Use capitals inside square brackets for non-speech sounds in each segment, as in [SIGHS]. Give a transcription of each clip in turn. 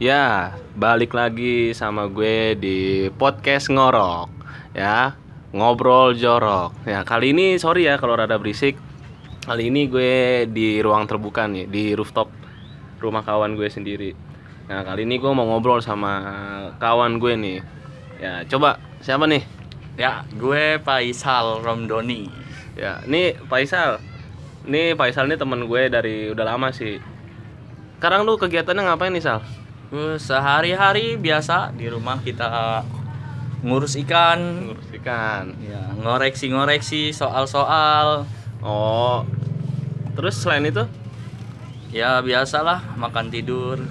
Ya, balik lagi sama gue di podcast ngorok ya, ngobrol jorok. Ya, kali ini sorry ya kalau rada berisik. Kali ini gue di ruang terbuka nih, di rooftop rumah kawan gue sendiri. Nah, kali ini gue mau ngobrol sama kawan gue nih. Ya, coba siapa nih? Ya, gue Faisal Romdoni. Ya, ini Faisal. Ini Faisal nih temen gue dari udah lama sih. Sekarang lu kegiatannya ngapain nih, Sal? Sehari-hari biasa di rumah kita ngurus ikan, Ngurus ikan. ya, ngoreksi-ngoreksi soal-soal. Oh. Terus selain itu, Ya, biasalah makan tidur.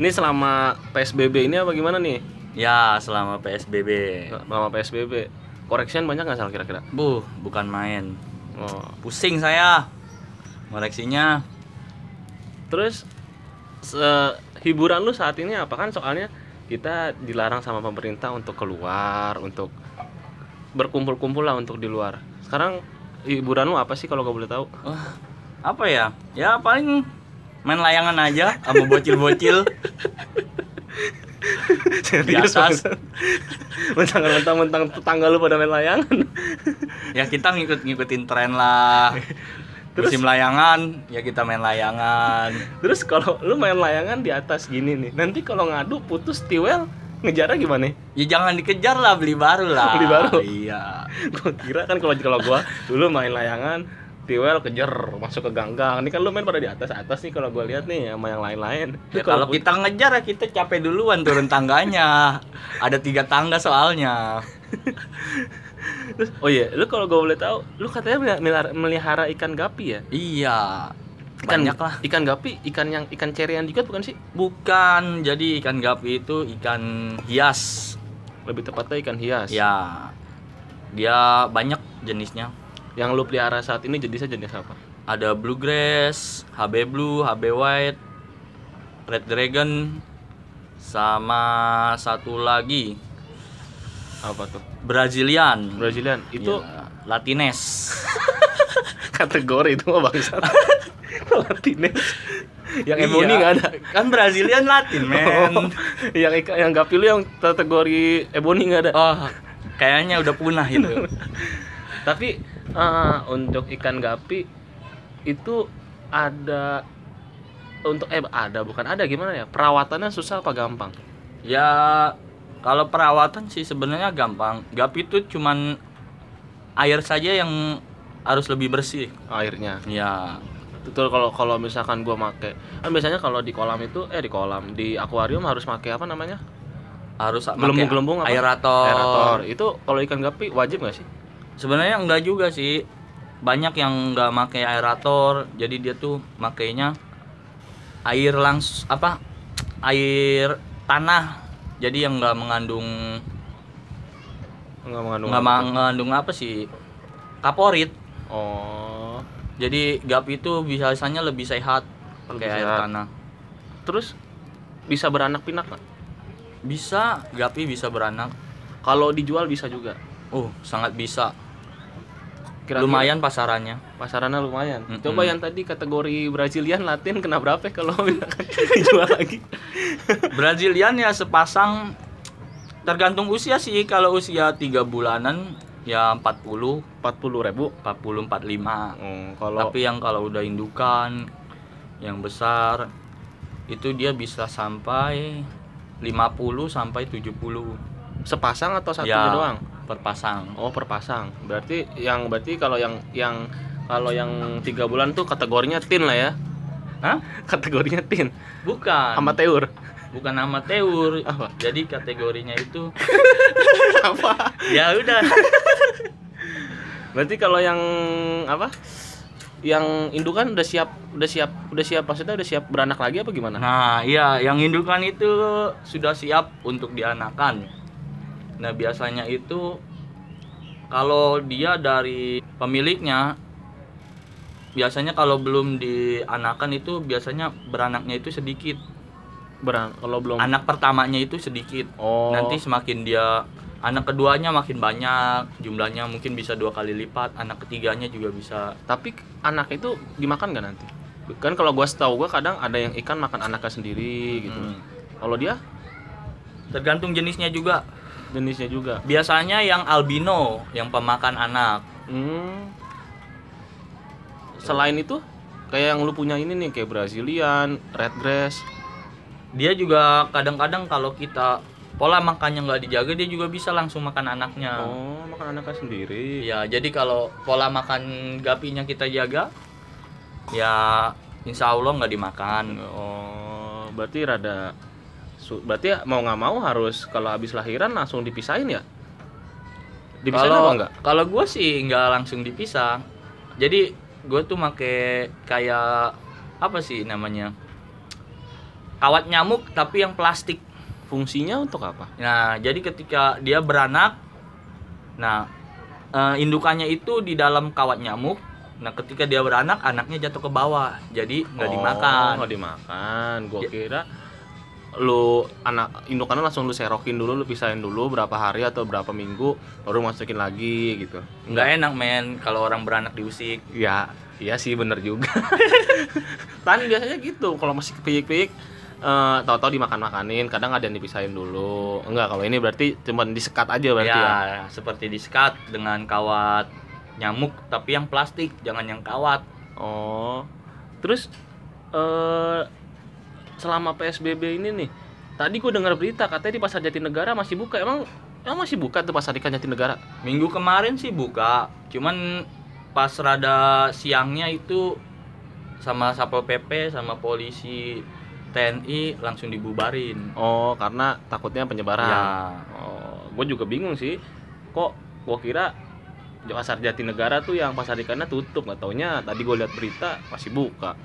ini selama PSBB ini apa gimana nih? Ya, selama PSBB. Selama PSBB. Correction banyak nggak Sal kira-kira? Bu, bukan main. Oh. Pusing saya. Ngoreksinya Terus hiburan lu saat ini apa kan soalnya kita dilarang sama pemerintah untuk keluar, untuk berkumpul-kumpul lah untuk di luar. Sekarang hiburan lu apa sih kalau gue boleh tahu? Wah, apa ya? Ya paling main layangan aja sama bocil-bocil. [LAUGHS] Di atas. mentang-mentang mentang tetangga lu pada main layangan. ya kita ngikut-ngikutin tren lah. [LAUGHS] Terus? Musim layangan, ya kita main layangan. [LAUGHS] Terus kalau lu main layangan di atas gini nih, nanti kalau ngadu putus tiwel ngejarnya gimana? Ya jangan dikejar lah, beli baru lah. [LAUGHS] Beli baru? Iya. [LAUGHS] Gua kira kan kalau kalau gua dulu main layangan tiwel kejar masuk ke ganggang. Ini kan lu main pada di atas atas nih kalau gua lihat nih sama yang lain-lain. Ya, kalau kita ngejar ya kita capek duluan turun tangganya. Ada tiga tangga soalnya. Terus, oh iya, lu kalau gua boleh tahu, lu katanya melihara, melihara ikan gapi ya? Iya. Ikan, Banyak lah. Ikan gapi, ikan yang ikan cerian juga bukan sih? Bukan, jadi ikan gapi itu ikan hias. Lebih tepatnya ikan hias. Ya. Dia banyak jenisnya. Yang lu pelihara saat ini jenisnya jenis apa? Ada bluegrass, HB blue, HB white, red dragon, sama satu lagi Apa tuh? Brazilian. Brazilian. Itu Ya, Latines. [LAUGHS] kategori itu mah bangsa. [LAUGHS] Latines. Yang Iya. ebony nggak ada. Kan Brazilian Latin, [LAUGHS] men. Oh, yang ikan yang gapi lu yang kategori ebony nggak ada. Oh, kayaknya udah punah itu. Tapi eh, untuk ikan gapi itu ada untuk eh ada bukan ada gimana ya? Perawatannya susah apa gampang? ya, kalau perawatan sih sebenarnya gampang. Gapi itu cuman air saja yang harus lebih bersih. Airnya. Ya, Betul kalau kalau misalkan gua make kan biasanya kalau di kolam itu eh di kolam di akuarium harus make apa namanya? harus pakai Gelembung-gelembung apa? aerator. Aerator. Itu kalau ikan gapi wajib nggak sih? Sebenarnya enggak juga sih. Banyak yang enggak pakai aerator, jadi dia tuh makainya air langs apa? Air tanah. Jadi yang enggak mengandung Enggak mengandung. enggak apa? mengandung apa sih? Kaporit. Oh. Jadi gapi itu biasanya lebih sehat Lebih pakai air tanah. Terus bisa beranak pinak nggak? Bisa, gapi bisa beranak. Kalau dijual bisa juga. Oh, sangat bisa. Kira-kira Lumayan pasarannya. pasarannya lumayan. Mm-mm. Coba yang tadi kategori Brazilian Latin kena berapa ya kalau [LAUGHS] misalkan dijual [LAUGHS] lagi? Brazilian ya sepasang tergantung usia sih. Kalau usia tiga bulanan ya 40, 40 ribu. 40 45. Hmm, kalau Tapi yang kalau udah indukan yang besar itu dia bisa sampai 50 sampai 70 sepasang atau satunya ya doang? Per pasang. Oh, per pasang. Berarti yang berarti kalau yang yang kalau yang tiga bulan tuh kategorinya tin lah ya. Hah? [LAUGHS] Kategorinya tin. Bukan. Amateur. Bukan amateur. Apa? Jadi kategorinya itu [LAUGHS] apa? ya udah. [LAUGHS] Berarti kalau yang apa? Yang indukan udah siap, udah siap, udah siap maksudnya udah siap beranak lagi apa gimana? Nah, iya, yang indukan itu sudah siap untuk dianakan. Nah, biasanya itu kalau dia dari pemiliknya biasanya kalau belum dianakan itu biasanya beranaknya itu sedikit. Beran kalau belum Anak pertamanya itu sedikit. Oh. Nanti semakin dia anak keduanya makin banyak, jumlahnya mungkin bisa dua kali lipat, anak ketiganya juga bisa. Tapi anak itu dimakan nggak nanti? Kan kalau gua setahu gua kadang ada yang ikan makan anaknya sendiri gitu. Hmm. Kalau dia tergantung jenisnya juga jenisnya juga. biasanya yang albino yang pemakan anak Hmm. Selain itu, kayak yang lu punya ini nih kayak Brazilian, Redgrass. dia juga kadang-kadang kalau kita pola makannya nggak dijaga dia juga bisa langsung makan anaknya Oh, makan anaknya sendiri. ya jadi kalau pola makan gapinya kita jaga ya insya Allah nggak dimakan Oh, berarti rada berarti ya mau nggak mau harus kalau habis lahiran langsung dipisahin ya? Dipisahin kalau apa enggak? kalau gue sih nggak langsung dipisah jadi gue tuh make kayak apa sih namanya kawat nyamuk tapi yang plastik Fungsinya untuk apa? nah jadi ketika dia beranak nah eh, indukannya itu di dalam kawat nyamuk nah ketika dia beranak anaknya jatuh ke bawah jadi nggak Oh, dimakan nggak dimakan. Ya. kira lu anak indukannya langsung lu serokin dulu, lu pisahin dulu berapa hari atau berapa minggu baru masukin lagi gitu. nggak enak men kalau orang beranak diusik Ya, iya sih bener juga. Tan [LAUGHS] biasanya gitu, kalau masih kepiyik-piyik eh tahu-tahu dimakan-makanin, kadang ada yang dipisahin dulu. Enggak, kalau ini berarti cuma disekat aja berarti ya. ya seperti disekat dengan kawat nyamuk tapi yang plastik jangan yang kawat Oh. Terus eh selama PSBB ini nih, tadi gue dengar berita katanya di Pasar Jatinegara masih buka. Emang emang masih buka tuh Pasar Ikan Jatinegara? minggu kemarin sih buka cuman pas rada siangnya itu sama satpol pp sama polisi TNI langsung dibubarin Oh, karena takutnya penyebaran. ya Oh, gue juga bingung sih. Kok gue kira pasar Jatinegara tuh yang pasar ikannya tutup nggak taunya tadi gue lihat berita masih buka.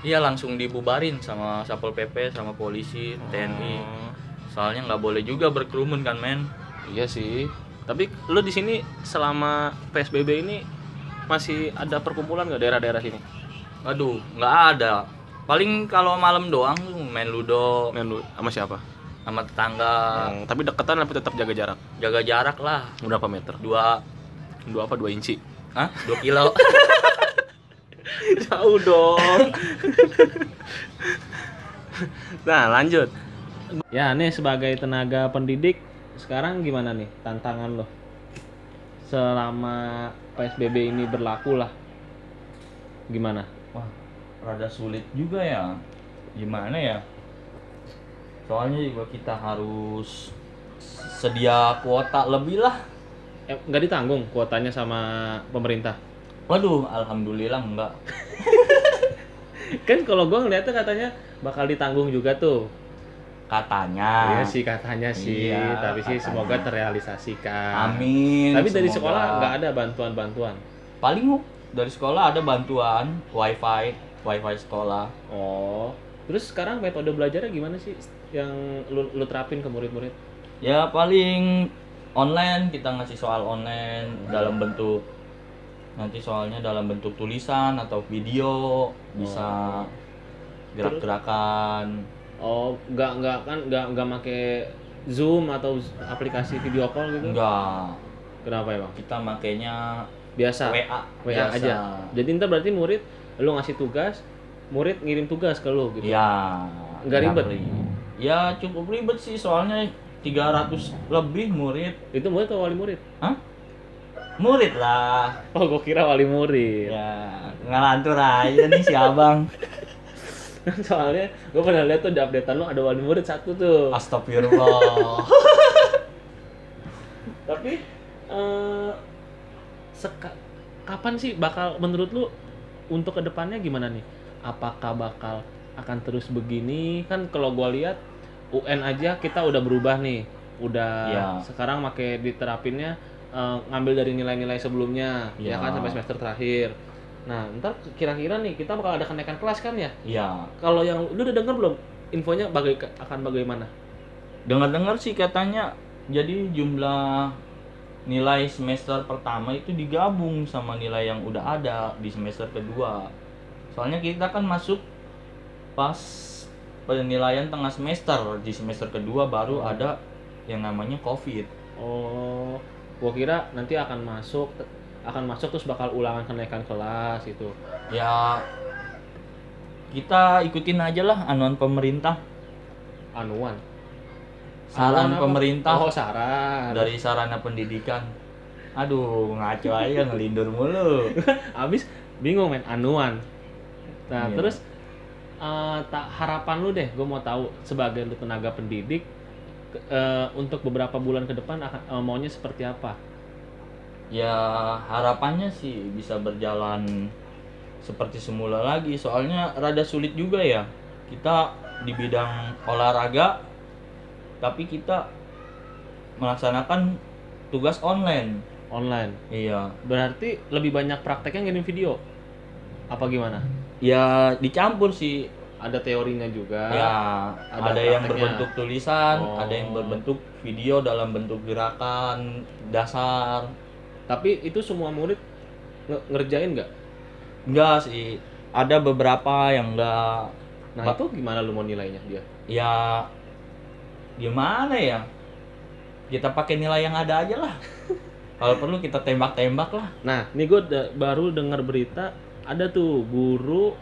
Iya langsung dibubarin sama satpol pp sama polisi TNI Oh, soalnya nggak boleh juga berkerumun kan men iya sih. Tapi lu di sini selama PSBB ini masih ada perkumpulan nggak daerah-daerah sini? aduh nggak ada paling kalau malam doang main ludo Main lu sama siapa? sama tetangga Hmm, tapi deketan tapi tetap jaga jarak. jaga jarak lah Berapa meter? dua Dua apa? Dua inci? Hah? dua kilo [LAUGHS] [LAUGHS] Jauh dong. nah, lanjut. Ya, nih sebagai tenaga pendidik, sekarang gimana nih tantangan lo? Selama PSBB ini berlaku lah. Gimana? Wah, rada sulit juga ya. Gimana ya? Soalnya juga kita harus sedia kuota lebih lah. Eh, nggak ditanggung kuotanya sama pemerintah? Waduh, alhamdulillah enggak. [LAUGHS] Kan kalau gua ngeliatnya katanya bakal ditanggung juga tuh. Katanya. Iya sih katanya sih, Iya, tapi sih katanya. semoga terrealisasikan. Amin. Tapi dari semoga. sekolah nggak ada bantuan-bantuan. Paling dari sekolah ada bantuan wifi, wifi sekolah. Oh, terus sekarang metode belajarnya gimana sih yang lu, lu terapin ke murid-murid? Ya paling online kita ngasih soal online dalam bentuk nanti soalnya dalam bentuk tulisan atau video bisa gerak-gerakan Oh, nggak nggak kan nggak nggak make Zoom atau aplikasi video call gitu? enggak Kenapa emang? kita makainya Biasa. WA WA biasa. aja. Jadi ntar berarti murid lu ngasih tugas, murid ngirim tugas ke lu gitu. ya Nggak ribet? ya cukup ribet sih soalnya 300 lebih murid Itu murid atau wali murid? Hah? Murid lah Oh, gua kira wali murid. ya ngalantur aja nih si abang [LAUGHS] Soalnya gua pernah lihat tuh di updatean lu ada wali murid satu tuh. astagfirullah [LAUGHS] Tapi eh seka- kapan sih bakal menurut lu untuk ke depannya gimana nih? Apakah bakal akan terus begini? Kan kalau gua lihat UN aja kita udah berubah nih, udah Ya. sekarang make diterapinnya eh, ngambil dari nilai-nilai sebelumnya, ya. Ya. kan sampai semester terakhir. Nah, ntar kira-kira nih kita bakal ada kenaikan kelas kan ya? ya Kalau yang lu udah denger belum infonya bagai akan bagaimana? dengar-dengar sih katanya jadi jumlah nilai semester pertama itu digabung sama nilai yang udah ada di semester kedua soalnya kita kan masuk pas penilaian tengah semester di semester kedua baru Hmm. ada yang namanya covid Oh, gua kira nanti akan masuk akan masuk terus bakal ulangan kenaikan kelas itu. ya kita ikutin aja lah anuan pemerintah Anuan. saran Anuan pemerintah Oh, saran. dari sarana pendidikan aduh ngaco aja ngelindur mulu [LAUGHS] Abis bingung men anuan. Nah, Iya. terus eh, tak harapan lu deh, gue mau tahu sebagai lu tenaga pendidik eh, untuk beberapa bulan ke depan akan eh, maunya seperti apa? ya harapannya sih bisa berjalan seperti semula lagi soalnya rada sulit juga ya kita di bidang olahraga tapi kita melaksanakan tugas online Online. iya Berarti lebih banyak prakteknya ngirim video. Apa gimana? ya dicampur sih Ada teorinya juga. ya ada ada, yang berbentuk tulisan Oh. ada yang berbentuk video dalam bentuk gerakan dasar Tapi itu semua murid nge- ngerjain nggak? enggak sih ada beberapa yang enggak Nah itu gimana lu mau nilainya dia? ya gimana ya kita pakai nilai yang ada aja lah [LAUGHS] kalau perlu kita tembak-tembak lah Nah, ini gue baru dengar berita ada tuh guru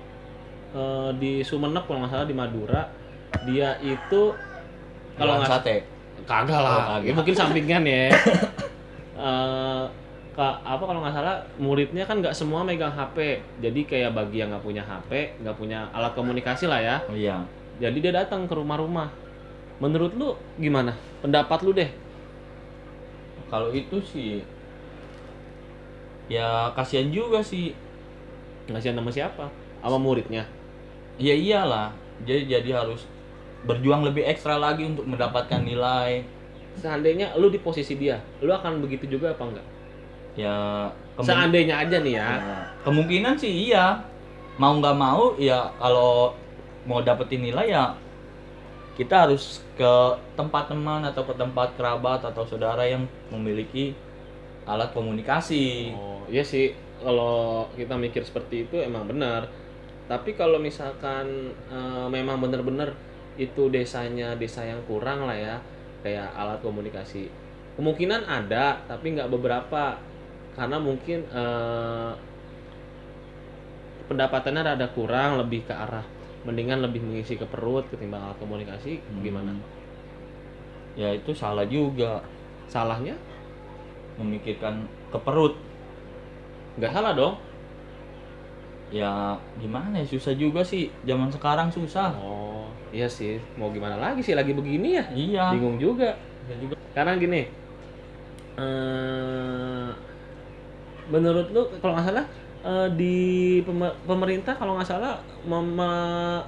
eh, di Sumeneb kalau nggak salah di Madura dia itu kalau nggak sate kagak Oh, lah, kagak. ya mungkin sampingan ya. [COUGHS] Eh, ka- apa kalau nggak salah muridnya kan nggak semua megang HP, jadi kayak bagi yang nggak punya HP, nggak punya alat komunikasi lah ya, oh, iya jadi dia datang ke rumah-rumah. Menurut lu gimana? Pendapat lu deh. kalau itu sih ya kasihan juga sih Ngasih nama siapa? Sama muridnya. Ya iyalah jadi jadi harus berjuang lebih ekstra lagi untuk mendapatkan nilai Seandainya lu di posisi dia, lu akan begitu juga apa enggak? ya Seandainya aja nih ya. ya, kemungkinan sih iya mau nggak mau ya kalau mau dapetin nilai ya kita harus ke tempat teman atau ke tempat kerabat atau saudara yang memiliki alat komunikasi Oh, iya sih. Kalau kita mikir seperti itu emang benar. Tapi kalau misalkan eh, memang benar-benar itu desanya desa yang kurang lah ya, kayak alat komunikasi. Kemungkinan ada, tapi nggak beberapa. Karena mungkin eh, pendapatannya rada kurang, lebih ke arah mendingan lebih mengisi ke perut ketimbang alat komunikasi. Gimana? Hmm. ya itu salah juga Salahnya? memikirkan ke perut Nggak salah dong. Ya gimana ya susah juga sih zaman sekarang susah Oh, iya sih. Mau gimana lagi sih lagi begini ya? iya Bingung juga. Ya juga Karena gini, eh menurut lu kalau nggak salah eh, di peme- pemerintah kalau nggak salah mem- me-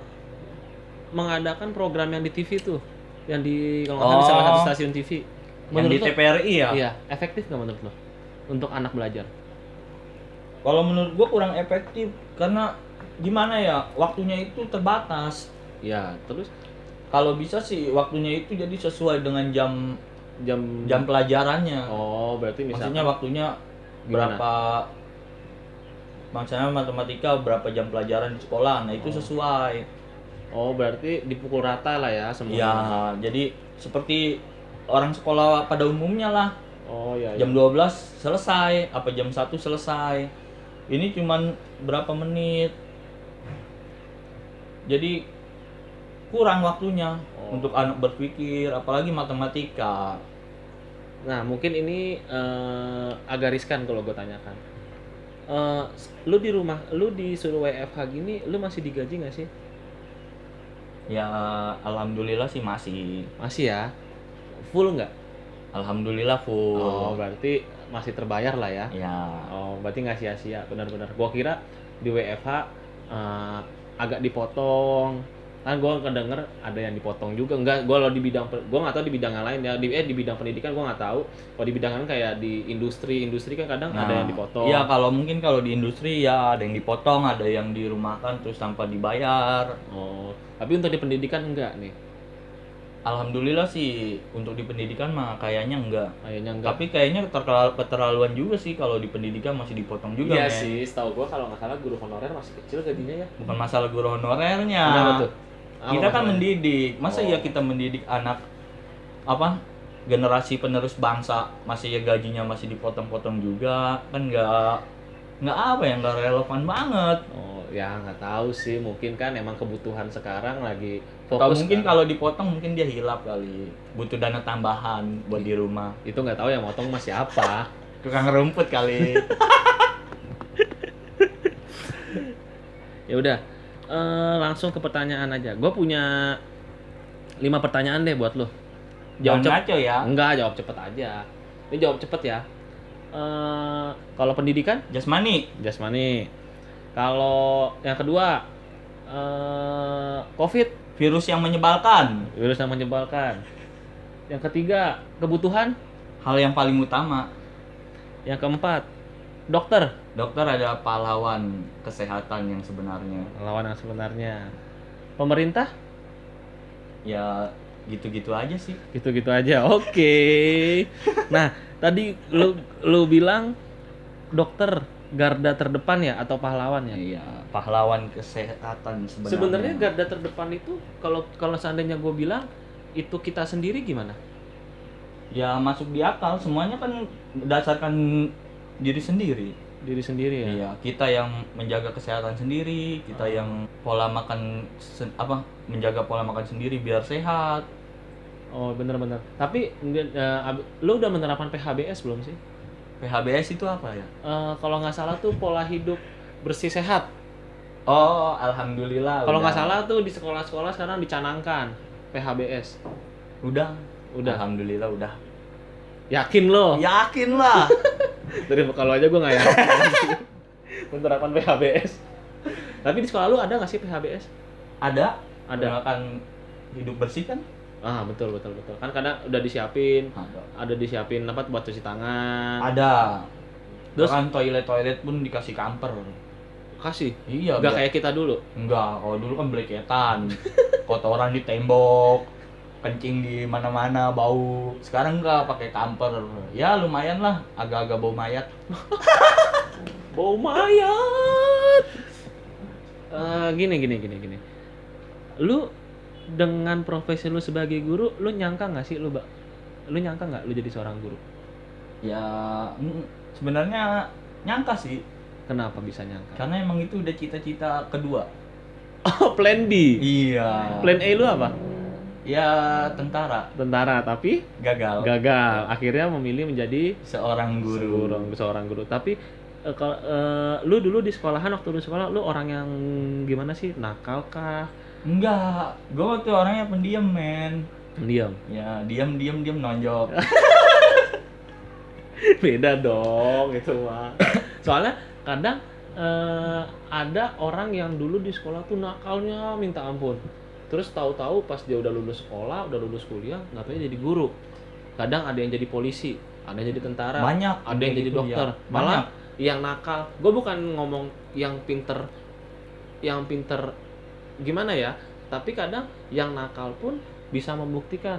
mengadakan program yang di TV tuh, yang di kalau nggak salah di salah satu Oh. stasiun TV. yang di Menurut lu, TPRI ya iya efektif nggak menurut lo untuk anak belajar? Kalau menurut gua kurang efektif karena gimana ya waktunya itu terbatas. Ya, terus Kalau bisa sih waktunya itu jadi sesuai dengan jam jam jam pelajarannya. Oh, berarti misalnya Maksudnya waktunya Gimana? berapa Maksudnya matematika berapa jam pelajaran di sekolah. Nah, itu Oh. sesuai. Oh, berarti dipukul rata lah ya semua. Ya, jadi seperti orang sekolah pada umumnya lah. Oh, ya. Jam 12 selesai, apa jam 1 selesai. Ini cuman berapa menit. Jadi kurang waktunya Oh. untuk anak berpikir, apalagi matematika. Nah, mungkin ini eh, agak riskan kalau gue tanyakan. Eh, lu di rumah, lu disuruh WFH gini, lu masih digaji nggak sih? Ya alhamdulillah sih masih. Masih ya? Full nggak? Alhamdulillah full. Oh, berarti masih terbayar lah ya? Ya. Oh, berarti nggak sia-sia, benar-benar. Gua kira di WFH eh, agak dipotong. Kan gua kedenger ada yang dipotong juga. Enggak, gua kalau di bidang gua nggak tahu di bidang yang lain ya. Di eh di bidang pendidikan gua nggak tahu. Kalau di bidang lain kayak di industri, industri kan kadang ada yang dipotong. Iya, kalau mungkin kalau di industri ya ada yang dipotong, ada yang dirumahkan terus tanpa dibayar. Oh, tapi untuk di pendidikan enggak nih. Alhamdulillah sih untuk di pendidikan mah kayaknya enggak. Kayaknya enggak. Tapi kayaknya terkel- keterlaluan juga sih kalau di pendidikan masih dipotong juga. iya men. sih, setahu gua kalau nggak salah guru honorer masih kecil gajinya ya. Bukan masalah guru honorernya. Kenapa tuh? Apa Kita kan mendidik. Masa Oh. ya kita mendidik anak apa? Generasi penerus bangsa masih ya gajinya masih dipotong-potong juga kan nggak nggak apa ya nggak relevan banget. Oh, ya nggak tahu sih. Mungkin kan emang kebutuhan sekarang lagi Fokus mungkin kan. kalau dipotong mungkin dia hilap kali. Butuh dana tambahan buat di rumah. itu nggak tahu yang motong masih apa [LAUGHS] Tukang rumput kali. [LAUGHS] ya udah Eh, langsung ke pertanyaan aja gue punya lima pertanyaan deh buat lo jawab cepet ngaco ya. enggak jawab cepet aja ini jawab cepet ya Eh, kalau pendidikan Jasmani. jasmani kalau yang kedua eh covid Virus yang menyebalkan. virus yang menyebalkan yang ketiga kebutuhan Hal yang paling utama. yang keempat dokter Dokter adalah pahlawan kesehatan yang sebenarnya. lawan yang sebenarnya pemerintah Ya gitu-gitu aja sih. gitu-gitu aja [LAUGHS] oke nah tadi lu lu bilang dokter garda terdepan ya atau pahlawan ya Iya, pahlawan kesehatan sebenarnya. sebenarnya garda terdepan itu kalau kalau seandainya gue bilang itu kita sendiri gimana ya masuk di akal semuanya kan berdasarkan diri sendiri. diri sendiri ya Iya, kita yang menjaga kesehatan sendiri, kita Ah. yang pola makan apa menjaga pola makan sendiri biar sehat. oh bener-bener tapi enggak, eh, lu udah menerapkan PHBS belum sih PHBS itu apa ya? Eh, kalau nggak salah tuh pola hidup bersih sehat Oh, alhamdulillah. kalau nggak salah tuh di sekolah-sekolah sekarang dicanangkan PHBS udah. Udah. Alhamdulillah udah. yakin lo Yakin lah. [LAUGHS] dari kalau aja gue nggak yakin [LAUGHS] menerapkan PHBS tapi di sekolah lu ada nggak sih PHBS ada. Ada. Makan hidup bersih kan? Ah betul betul betul kan kadang udah disiapin Ada. ada disiapin apa buat cuci tangan Ada. Terus? Bahkan toilet-toilet pun dikasih kamper. kasih Iya, nggak biar- kayak kita dulu Enggak, kalau dulu kan bleketan. [LAUGHS] Kotoran di tembok, kencing di mana-mana bau. Sekarang enggak pakai kamper. Ya lumayan lah, agak-agak bau mayat. [LAUGHS] bau mayat Eh, gini gini gini gini lu dengan profesi lu sebagai guru lu nyangka nggak sih lu lu nyangka nggak lu jadi seorang guru? Ya mm, sebenarnya nyangka sih, kenapa bisa nyangka? Karena emang itu udah cita-cita kedua. oh plan B? Iya. plan A lu apa? Ya tentara. Tentara tapi gagal. gagal. Akhirnya memilih menjadi Seorang guru. seorang seorang guru. Tapi kalau eh, lu dulu di sekolahan waktu lu sekolah lu orang yang gimana sih? Nakal kah Enggak, gue waktu orangnya pendiam men. diam Ya diam diam diam nonjok. [LAUGHS] beda dong itu mah [COUGHS] soalnya kadang eh, ada orang yang dulu di sekolah tuh nakalnya minta ampun terus tahu-tahu pas dia udah lulus sekolah udah lulus kuliah tahu jadi guru kadang ada yang jadi polisi ada yang jadi tentara Banyak. ada yang jadi dokter ya. malah Banyak. yang nakal gue bukan ngomong yang pinter yang pinter gimana ya? Tapi kadang yang nakal pun bisa membuktikan.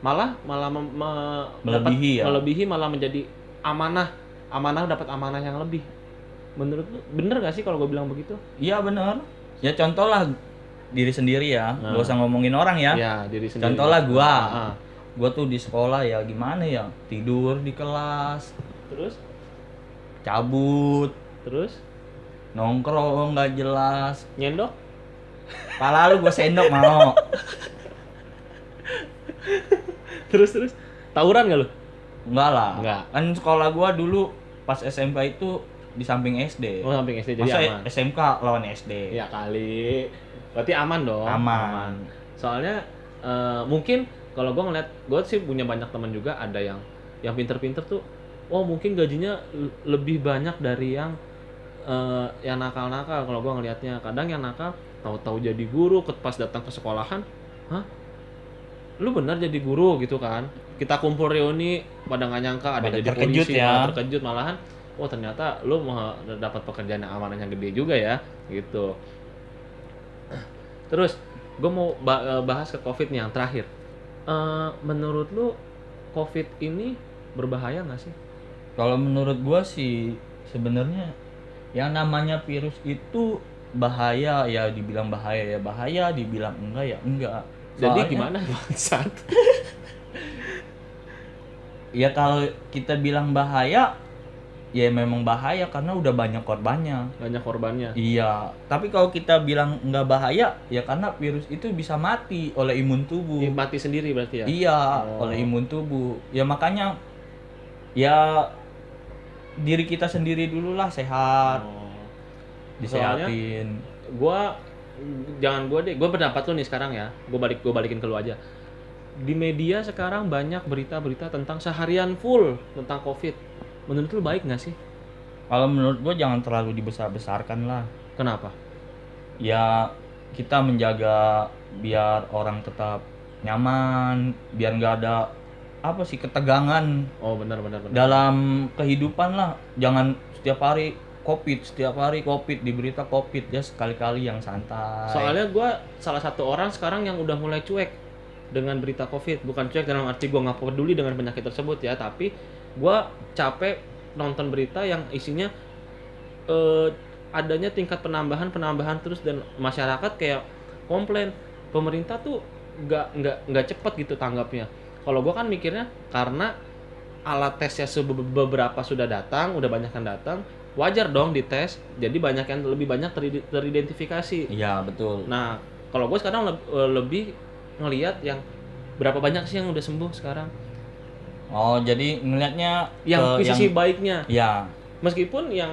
Malah malah mem- me- Melebihi dapat- ya? melebihi malah menjadi amanah. Amanah dapat amanah yang lebih. Menurut lu bener gak sih kalau gue bilang begitu? Iya bener. Ya contoh lah diri sendiri ya, Nah. gak usah ngomongin orang ya. ya diri sendiri. Contoh lah gua. Ah, Gua tuh di sekolah ya gimana ya, tidur di kelas, terus? Cabut, terus? Nongkrong nggak jelas. nyendok Pala lu gua sendok mau. terus terus tawuran gak lu Enggak lah. Nggak. Kan sekolah gua dulu pas SMK itu di samping SD. oh samping SD jadi Masa aman SMK lawan SD? ya kali berarti aman dong Aman. soalnya eh, mungkin kalau gue ngeliat gue sih punya banyak teman juga ada yang yang pinter-pinter tuh oh mungkin gajinya lebih banyak dari yang eh, yang nakal-nakal kalau gue ngelihatnya kadang yang nakal tahu-tahu jadi guru ke- pas datang ke sekolahan hah? Lu benar jadi guru? Gitu kan. Kita kumpul reuni pada nggak nyangka ada Pada jadi terkejut polisi ya. malah terkejut malahan oh ternyata lu mau dapat pekerjaan yang amanah yang gede juga ya. Gitu. Terus gue mau eh, bahas ke covid nih yang terakhir. Eh, menurut lu covid ini berbahaya nggak sih? Kalau menurut gua sih sebenarnya yang namanya virus itu bahaya ya dibilang bahaya ya bahaya dibilang enggak ya enggak. jadi Soalnya- gimana [LAUGHS] bangsat [LAUGHS] Ya kalau kita bilang bahaya ya memang bahaya karena udah banyak korbannya. banyak korbannya Iya, tapi kalau kita bilang nggak bahaya ya karena virus itu bisa mati oleh imun tubuh. Ih, mati sendiri berarti ya Iya, Oh. oleh imun tubuh. Ya makanya ya diri kita sendiri dulu lah sehat, Oh. Disehatin. gua jangan gua deh gua pendapat lu nih sekarang ya gua balik gua balikin ke lu aja di media sekarang banyak berita-berita tentang seharian full tentang covid menurut lu baik nggak sih Kalau menurut gua jangan terlalu dibesar-besarkan lah. kenapa Ya kita menjaga biar orang tetap nyaman, biar nggak ada apa sih ketegangan oh benar benar benar dalam kehidupan lah. Jangan setiap hari covid, setiap hari covid, diberita covid ya sekali-kali yang santai. soalnya gua salah satu orang sekarang yang udah mulai cuek dengan berita covid. Bukan cuek dalam arti gua nggak peduli dengan penyakit tersebut ya tapi gua capek nonton berita yang isinya eh, adanya tingkat penambahan penambahan terus dan masyarakat kayak komplain. Pemerintah tuh nggak nggak nggak cepet gitu tanggapnya. Kalau gua kan mikirnya karena alat tesnya beberapa sudah datang udah banyak yang datang wajar dong dites jadi banyak yang lebih banyak teride- teridentifikasi Iya betul. nah kalau gue sekarang eh, lebih ngelihat yang berapa banyak sih yang udah sembuh sekarang Oh jadi ngelihatnya yang ke sisi yang baiknya ya meskipun yang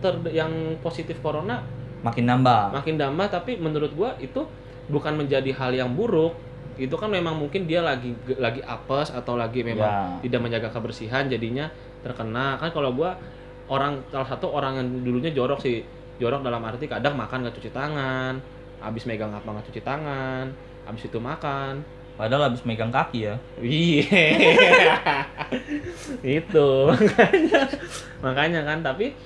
ter yang positif corona makin nambah. makin nambah tapi menurut gua itu bukan menjadi hal yang buruk itu kan memang mungkin dia lagi lagi apes atau lagi memang Ya. tidak menjaga kebersihan jadinya terkena kan kalau gua orang salah satu orang yang dulunya jorok sih. Jorok dalam arti kadang makan nggak cuci tangan habis megang apa nggak cuci tangan habis itu makan. Padahal habis megang kaki ya. Iya. [LAUGHS] itu. Makanya makanya kan tapi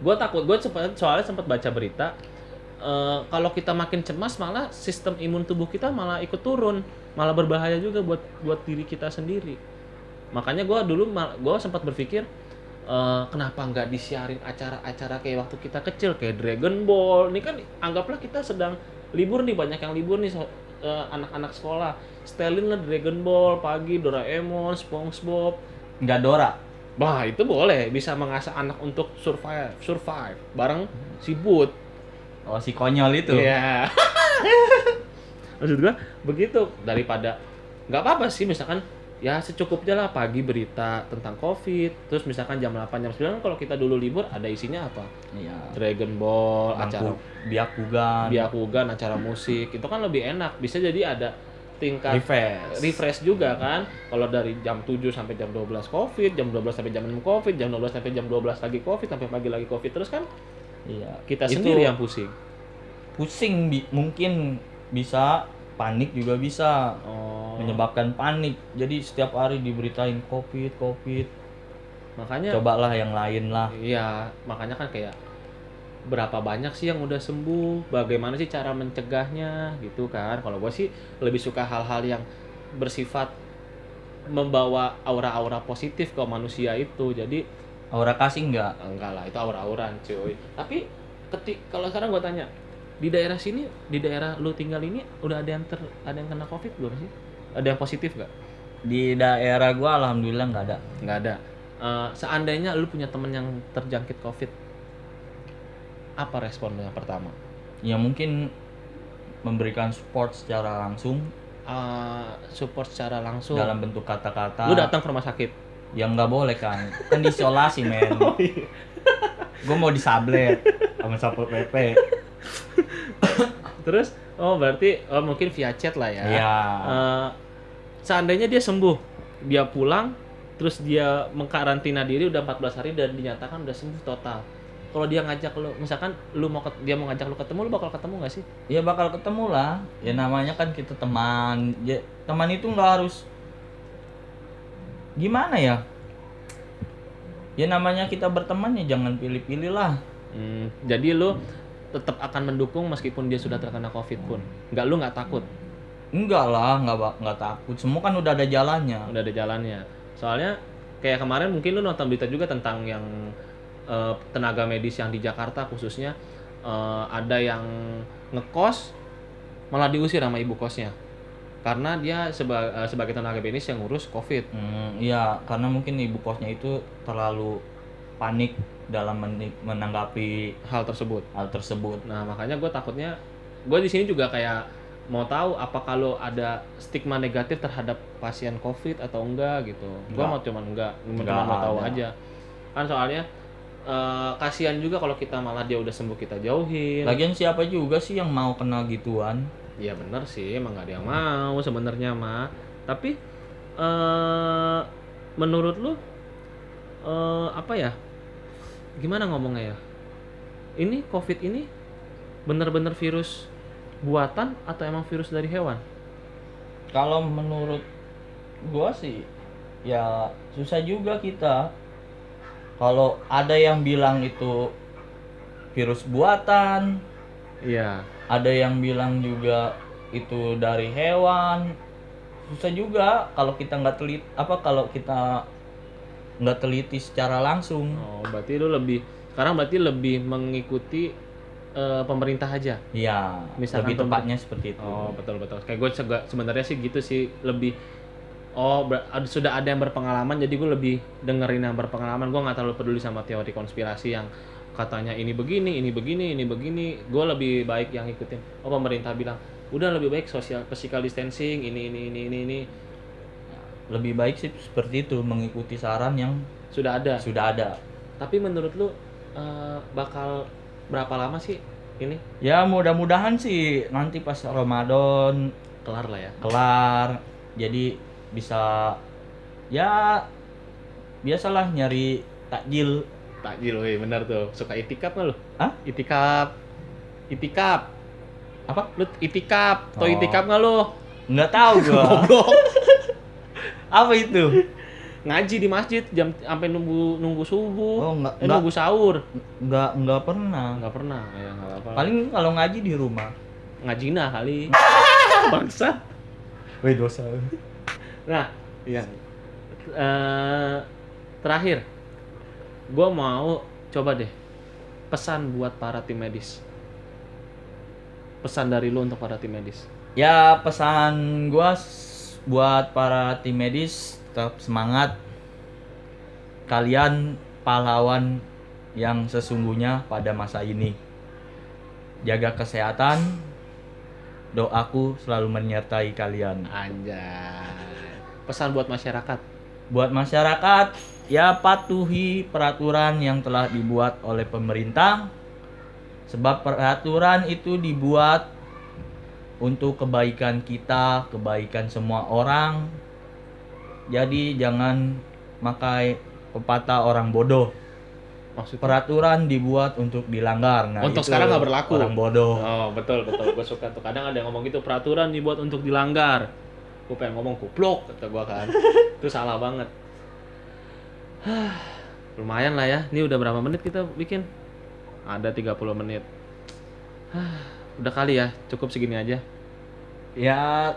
gue takut gue sempat soalnya sempat baca berita eh, kalau kita makin cemas malah sistem imun tubuh kita malah ikut turun. Malah berbahaya juga buat buat diri kita sendiri. Makanya gue dulu gue sempat berpikir eh, kenapa nggak disiarin acara-acara kayak waktu kita kecil kayak Dragon Ball? Ini kan anggaplah kita sedang libur nih banyak yang libur nih so- eh, anak-anak sekolah. Setelin lah Dragon Ball pagi Doraemon SpongeBob. Nggak Dora. Bah itu boleh. Bisa mengasah anak untuk survive survive. Bareng si Bud Oh si konyol itu. Iya. [LAUGHS] Maksud gua begitu. Daripada nggak apa-apa sih misalkan ya secukupnya lah pagi berita tentang covid terus misalkan jam 8 jam 9 kalau kita dulu libur ada isinya apa Iya. Dragon Ball acara Bangku biakugan. biakugan acara musik itu kan lebih enak bisa jadi ada tingkat Refresh. refresh juga kan kalau dari jam 7 sampai jam 12 covid jam 12 sampai jam 6 covid jam 12 sampai jam 12 lagi covid sampai pagi lagi covid terus kan Iya. kita Itu sendiri yang pusing pusing bi- mungkin bisa panik juga bisa oh menyebabkan panik. Jadi setiap hari diberitain covid covid. makanya Cobalah yang lain lah. iya makanya kan kayak berapa banyak sih yang udah sembuh bagaimana sih cara mencegahnya gitu kan kalau gue sih lebih suka hal-hal yang bersifat membawa aura-aura positif ke manusia itu jadi Aura kasih enggak? enggak lah itu aura-auran cuy tapi ketik kalau sekarang gue tanya di daerah sini di daerah lu tinggal ini udah ada yang ter ada yang kena covid belum sih ada yang positif nggak? Di daerah gua alhamdulillah nggak ada. nggak ada. Eh, seandainya lu punya temen yang terjangkit covid apa respon lu yang pertama? Ya mungkin memberikan support secara langsung. Eh, support secara langsung. Dalam bentuk kata-kata. lu datang ke rumah sakit? Yang nggak boleh kan kan diisolasi men. [LAUGHS] Oh, gue mau disablet sama satpol pp terus oh berarti oh, mungkin via chat lah ya. Iya. Eh, seandainya dia sembuh dia pulang terus dia mengkarantina diri udah 14 hari dan dinyatakan udah sembuh total. Kalau dia ngajak lu misalkan lu mau dia mau ngajak lu ketemu lu bakal ketemu nggak sih? Ya bakal ketemu lah. Ya namanya kan kita teman. Ya teman itu nggak harus gimana ya? Ya namanya kita berteman ya jangan pilih-pilih lah. Hmm, jadi lu tetap akan mendukung meskipun dia sudah terkena covid pun. Nggak lu nggak takut? Enggak lah nggak nggak takut. Semua kan udah ada jalannya. Udah ada jalannya. Soalnya kayak kemarin mungkin lu nonton berita juga tentang yang eh, tenaga medis yang di Jakarta khususnya eh, ada yang ngekos malah diusir sama ibu kosnya. Karena dia seba- eh, sebagai tenaga medis yang ngurus covid. Hmm, iya. Karena mungkin ibu kosnya itu terlalu panik dalam menanggapi hal tersebut hal tersebut. nah makanya gue takutnya gue di sini juga kayak mau tahu apa kalau ada stigma negatif terhadap pasien covid atau enggak gitu gue mau cuman enggak cuma mau tahu aja kan soalnya eh, kasihan juga kalau kita malah dia udah sembuh kita jauhin Lagian siapa juga sih yang mau kena gituan? Iya bener sih, emang gak ada yang mau sebenarnya mah. Tapi eh menurut lu eh apa ya? Gimana ngomongnya ya? Ini COVID ini bener-bener virus buatan atau emang virus dari hewan? Kalau menurut gua sih ya susah juga kita. Kalau ada yang bilang itu virus buatan, Iya. ada yang bilang juga itu dari hewan. Susah juga kalau kita nggak telit apa kalau kita nggak teliti secara langsung. Oh, berarti lu lebih sekarang berarti lebih mengikuti eh, pemerintah aja. Iya, Misalkan lebih tepatnya seperti itu. Oh betul betul. Kayak gue sebenarnya sih gitu sih lebih. Oh ber- sudah ada yang berpengalaman jadi gue lebih dengerin yang berpengalaman. Gue nggak terlalu peduli sama teori konspirasi yang katanya ini begini, ini begini, ini begini. Gue lebih baik yang ikutin. Oh pemerintah bilang udah lebih baik sosial physical distancing ini ini ini ini ini Lebih baik sih seperti itu mengikuti saran yang sudah ada. sudah ada. Tapi menurut lu eh, bakal berapa lama sih ini Ya mudah-mudahan sih nanti pas Ramadan kelar lah ya? kelar jadi bisa ya biasalah nyari takjil Takjil, weh bener tuh. Suka itikaf nggak lu? Hah? Itikaf. Itikaf. apa Lu itikaf, tau Oh. itikaf nggak lu? nggak tahu gua. [LAUGHS] apa itu [LAUGHS] Ngaji di masjid jam sampai nunggu nunggu subuh. oh nggak eh, nggak nunggu sahur. nggak nggak pernah Nggak pernah. Ya nggak apa-apa. paling kalau ngaji di rumah ngajina kali. [LAUGHS] Bangsa. Wih dosa Nah, iya. Eh, terakhir, gue mau coba deh pesan buat para tim medis. Pesan dari lu untuk para tim medis. ya pesan gua s- buat para tim medis tetap semangat. Kalian pahlawan yang sesungguhnya pada masa ini. Jaga kesehatan. Doaku selalu menyertai kalian. Anjay. Pesan buat masyarakat. buat masyarakat ya patuhi peraturan yang telah dibuat oleh pemerintah. Sebab peraturan itu dibuat untuk kebaikan kita, kebaikan semua orang. Jadi jangan makai pepatah orang bodoh. Maksudnya? Peraturan dibuat untuk dilanggar. Nah, Untuk itu sekarang nggak berlaku. Orang bodoh. Oh betul betul. Gue suka tuh. Kadang ada yang ngomong gitu. Peraturan dibuat untuk dilanggar. Gue pengen ngomong goblok kata gue kan. [LAUGHS] Itu salah banget. Lumayan lah ya. Ini udah berapa menit kita bikin? Ada 30 menit. [SIGHS] udah kali ya. Cukup segini aja. Ya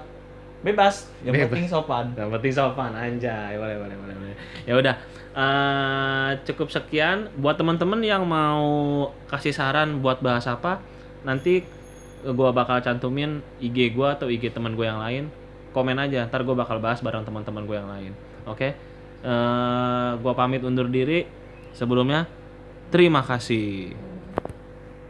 bebas, yang Bebas. penting sopan. Yang penting sopan anjay. Boleh boleh boleh. boleh. Ya udah. Eh, cukup sekian buat teman-teman yang mau kasih saran buat bahas apa nanti gua bakal cantumin IG gua atau IG teman gue yang lain komen aja ntar gua bakal bahas bareng teman-teman gue yang lain oke Eh, gua pamit undur diri sebelumnya terima kasih